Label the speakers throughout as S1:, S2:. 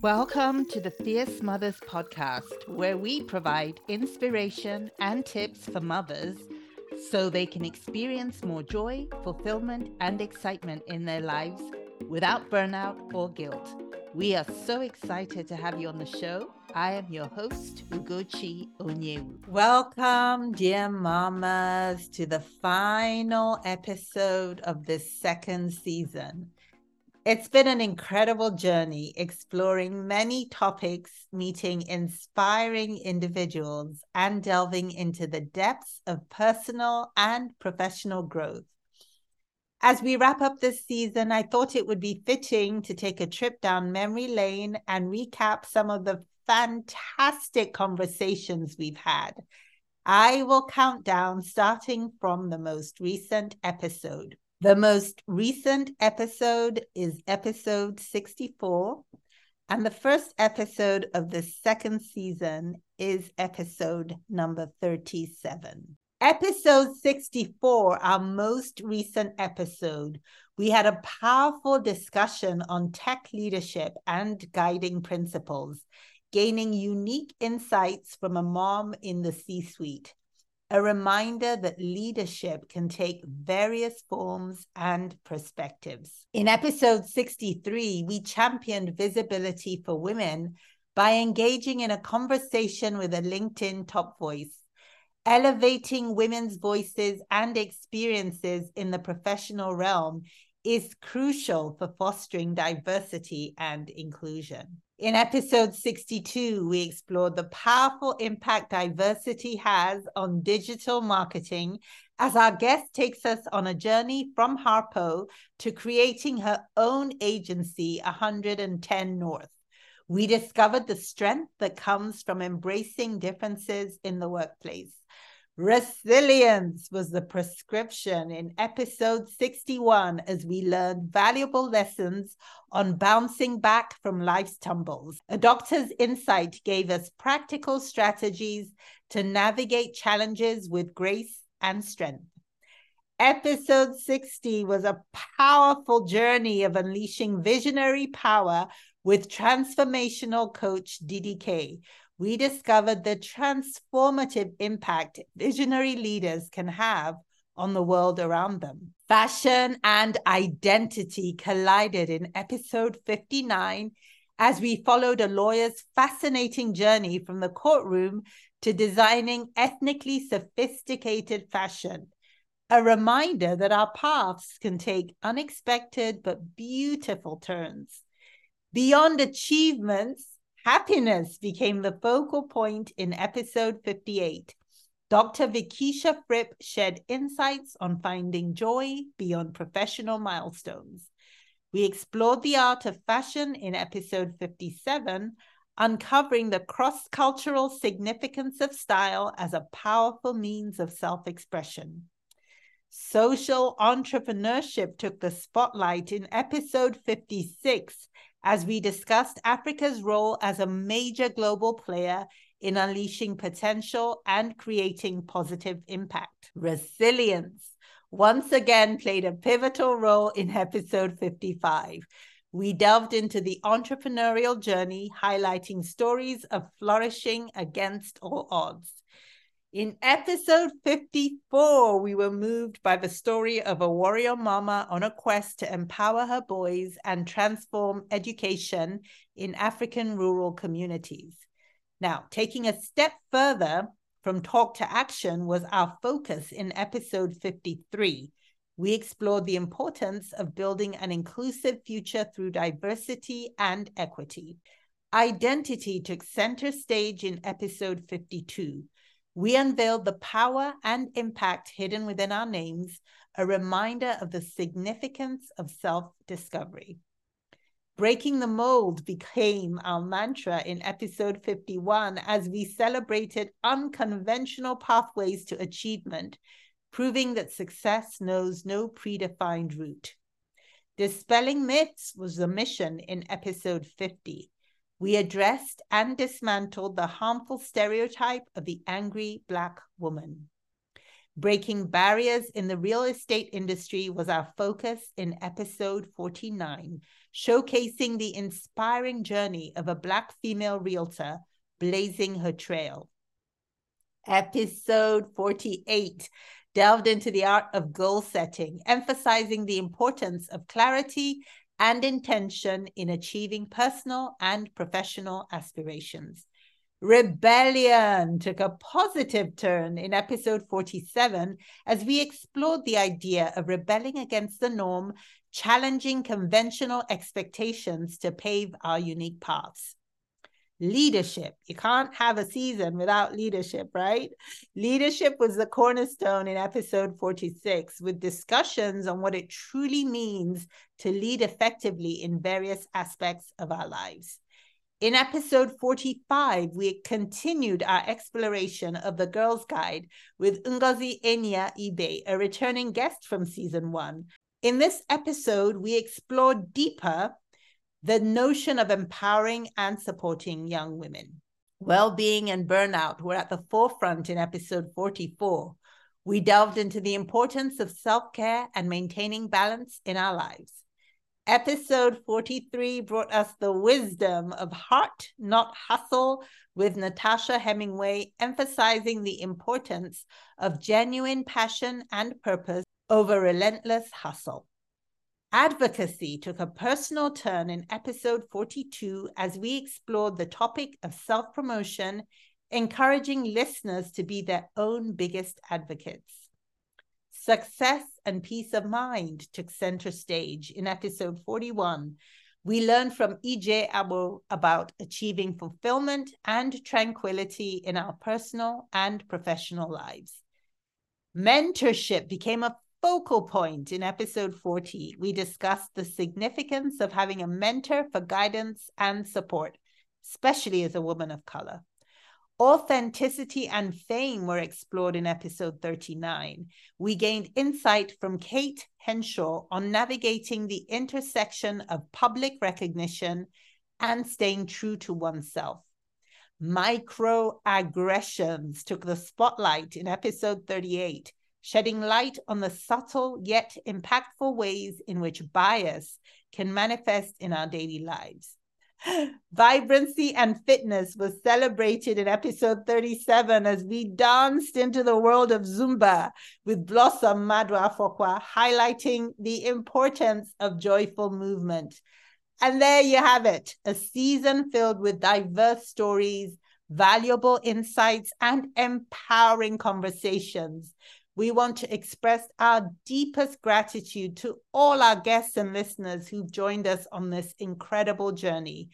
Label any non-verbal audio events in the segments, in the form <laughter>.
S1: Welcome to the Fierce Mothers podcast, where we provide inspiration and tips for mothers so they can experience more joy, fulfillment, and excitement in their lives without burnout or guilt. We are so excited to have you on the show. I am your host, Ugochi Onyewu. Welcome, dear mamas, to the final episode of this second season. It's been an incredible journey exploring many topics, meeting inspiring individuals, and delving into the depths of personal and professional growth. As we wrap up this season, I thought it would be fitting to take a trip down memory lane and recap some of the fantastic conversations we've had. I will count down starting from the most recent episode. The most recent episode is episode 64, and the first episode of the second season is episode number 37. Episode 64, our most recent episode, we had a powerful discussion on tech leadership and guiding principles, gaining unique insights from a mom in the C suite a reminder that leadership can take various forms and perspectives. In episode 63, we championed visibility for women by engaging in a conversation with a LinkedIn top voice. Elevating women's voices and experiences in the professional realm is crucial for fostering diversity and inclusion. In episode 62, we explored the powerful impact diversity has on digital marketing as our guest takes us on a journey from Harpo to creating her own agency, 110 North. We discovered the strength that comes from embracing differences in the workplace. Resilience was the prescription in episode 61 as we learned valuable lessons on bouncing back from life's tumbles. A doctor's insight gave us practical strategies to navigate challenges with grace and strength. Episode 60 was a powerful journey of unleashing visionary power with transformational coach DDK we discovered the transformative impact visionary leaders can have on the world around them. Fashion and identity collided in episode 59 as we followed a lawyer's fascinating journey from the courtroom to designing ethnically sophisticated fashion. A reminder that our paths can take unexpected but beautiful turns. Beyond achievements, Happiness became the focal point in episode 58. Dr. Vikisha Fripp shared insights on finding joy beyond professional milestones. We explored the art of fashion in episode 57, uncovering the cross cultural significance of style as a powerful means of self expression. Social entrepreneurship took the spotlight in episode 56 as we discussed Africa's role as a major global player in unleashing potential and creating positive impact. Resilience once again played a pivotal role in episode 55. We delved into the entrepreneurial journey, highlighting stories of flourishing against all odds. In episode 54, we were moved by the story of a warrior mama on a quest to empower her boys and transform education in African rural communities. Now, taking a step further from talk to action was our focus in episode 53. We explored the importance of building an inclusive future through diversity and equity. Identity took center stage in episode 52 we unveiled the power and impact hidden within our names, a reminder of the significance of self discovery. Breaking the mold became our mantra in episode 51 as we celebrated unconventional pathways to achievement, proving that success knows no predefined route. Dispelling myths was the mission in episode 50 we addressed and dismantled the harmful stereotype of the angry Black woman. Breaking barriers in the real estate industry was our focus in episode 49. showcasing the inspiring journey of a Black female realtor blazing her trail. Episode 48 delved into the art of goal setting, emphasizing the importance of clarity and intention in achieving personal and professional aspirations. Rebellion took a positive turn in episode 47 as we explored the idea of rebelling against the norm, challenging conventional expectations to pave our unique paths. Leadership. You can't have a season without leadership, right? Leadership was the cornerstone in episode 46, with discussions on what it truly means to lead effectively in various aspects of our lives. In episode 45, we continued our exploration of the Girls Guide with Ngozi Enya Ibe, a returning guest from season one. In this episode, we explored deeper the notion of empowering and supporting young women. Well being and burnout were at the forefront in episode 44. We delved into the importance of self care and maintaining balance in our lives. Episode 43 brought us the wisdom of heart, not hustle, with Natasha Hemingway emphasizing the importance of genuine passion and purpose over relentless hustle. Advocacy took a personal turn in episode 42 as we explored the topic of self promotion, encouraging listeners to be their own biggest advocates. Success and peace of mind took center stage in episode 41. We learned from EJ Abu about achieving fulfillment and tranquility in our personal and professional lives. Mentorship became a focal point in episode 40. We discussed the significance of having a mentor for guidance and support, especially as a woman of color. Authenticity and fame were explored in episode 39. We gained insight from Kate Henshaw on navigating the intersection of public recognition and staying true to oneself. Microaggressions took the spotlight in episode 38, shedding light on the subtle yet impactful ways in which bias can manifest in our daily lives. <gasps> Vibrancy and fitness was celebrated in episode 37 as we danced into the world of Zumba with Blossom Maduafokwa, highlighting the importance of joyful movement. And there you have it a season filled with diverse stories, valuable insights, and empowering conversations we want to express our deepest gratitude to all our guests and listeners who've joined us on this incredible journey.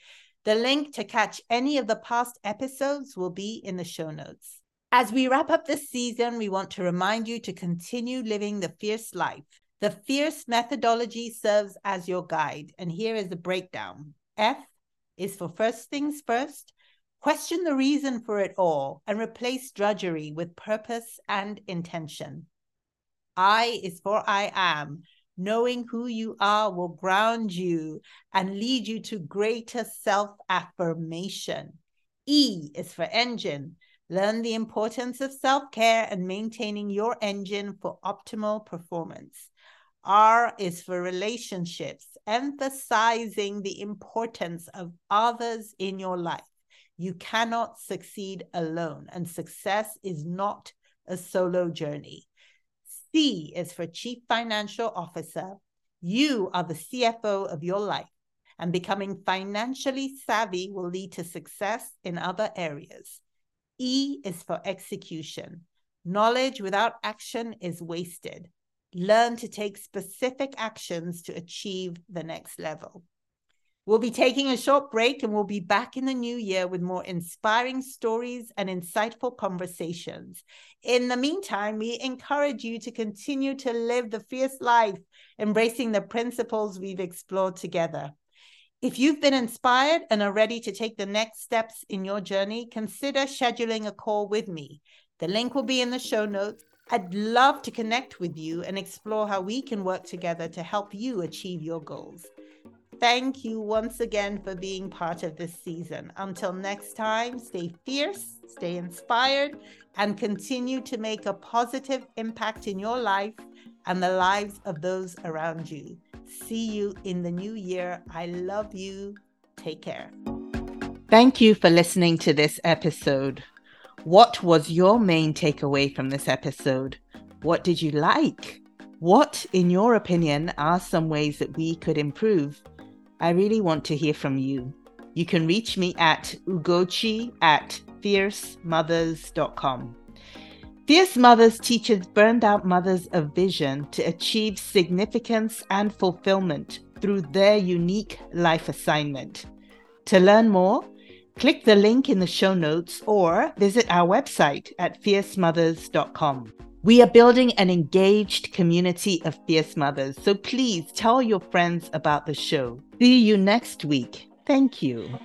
S1: The link to catch any of the past episodes will be in the show notes. As we wrap up this season, we want to remind you to continue living the fierce life. The fierce methodology serves as your guide, and here is the breakdown. F is for first things first. Question the reason for it all and replace drudgery with purpose and intention. I is for I am. Knowing who you are will ground you and lead you to greater self affirmation. E is for engine. Learn the importance of self care and maintaining your engine for optimal performance. R is for relationships, emphasizing the importance of others in your life. You cannot succeed alone, and success is not a solo journey. C is for Chief Financial Officer. You are the CFO of your life, and becoming financially savvy will lead to success in other areas. E is for execution. Knowledge without action is wasted. Learn to take specific actions to achieve the next level. We'll be taking a short break and we'll be back in the new year with more inspiring stories and insightful conversations. In the meantime, we encourage you to continue to live the fierce life, embracing the principles we've explored together. If you've been inspired and are ready to take the next steps in your journey, consider scheduling a call with me. The link will be in the show notes. I'd love to connect with you and explore how we can work together to help you achieve your goals. Thank you once again for being part of this season. Until next time, stay fierce, stay inspired, and continue to make a positive impact in your life and the lives of those around you. See you in the new year. I love you. Take care. Thank you for listening to this episode. What was your main takeaway from this episode? What did you like? What, in your opinion, are some ways that we could improve? I really want to hear from you. You can reach me at ugochi at fiercemothers.com. Fierce Mothers teaches burned out mothers a vision to achieve significance and fulfillment through their unique life assignment. To learn more, click the link in the show notes or visit our website at fiercemothers.com. We are building an engaged community of fierce mothers, so please tell your friends about the show. See you next week. Thank you.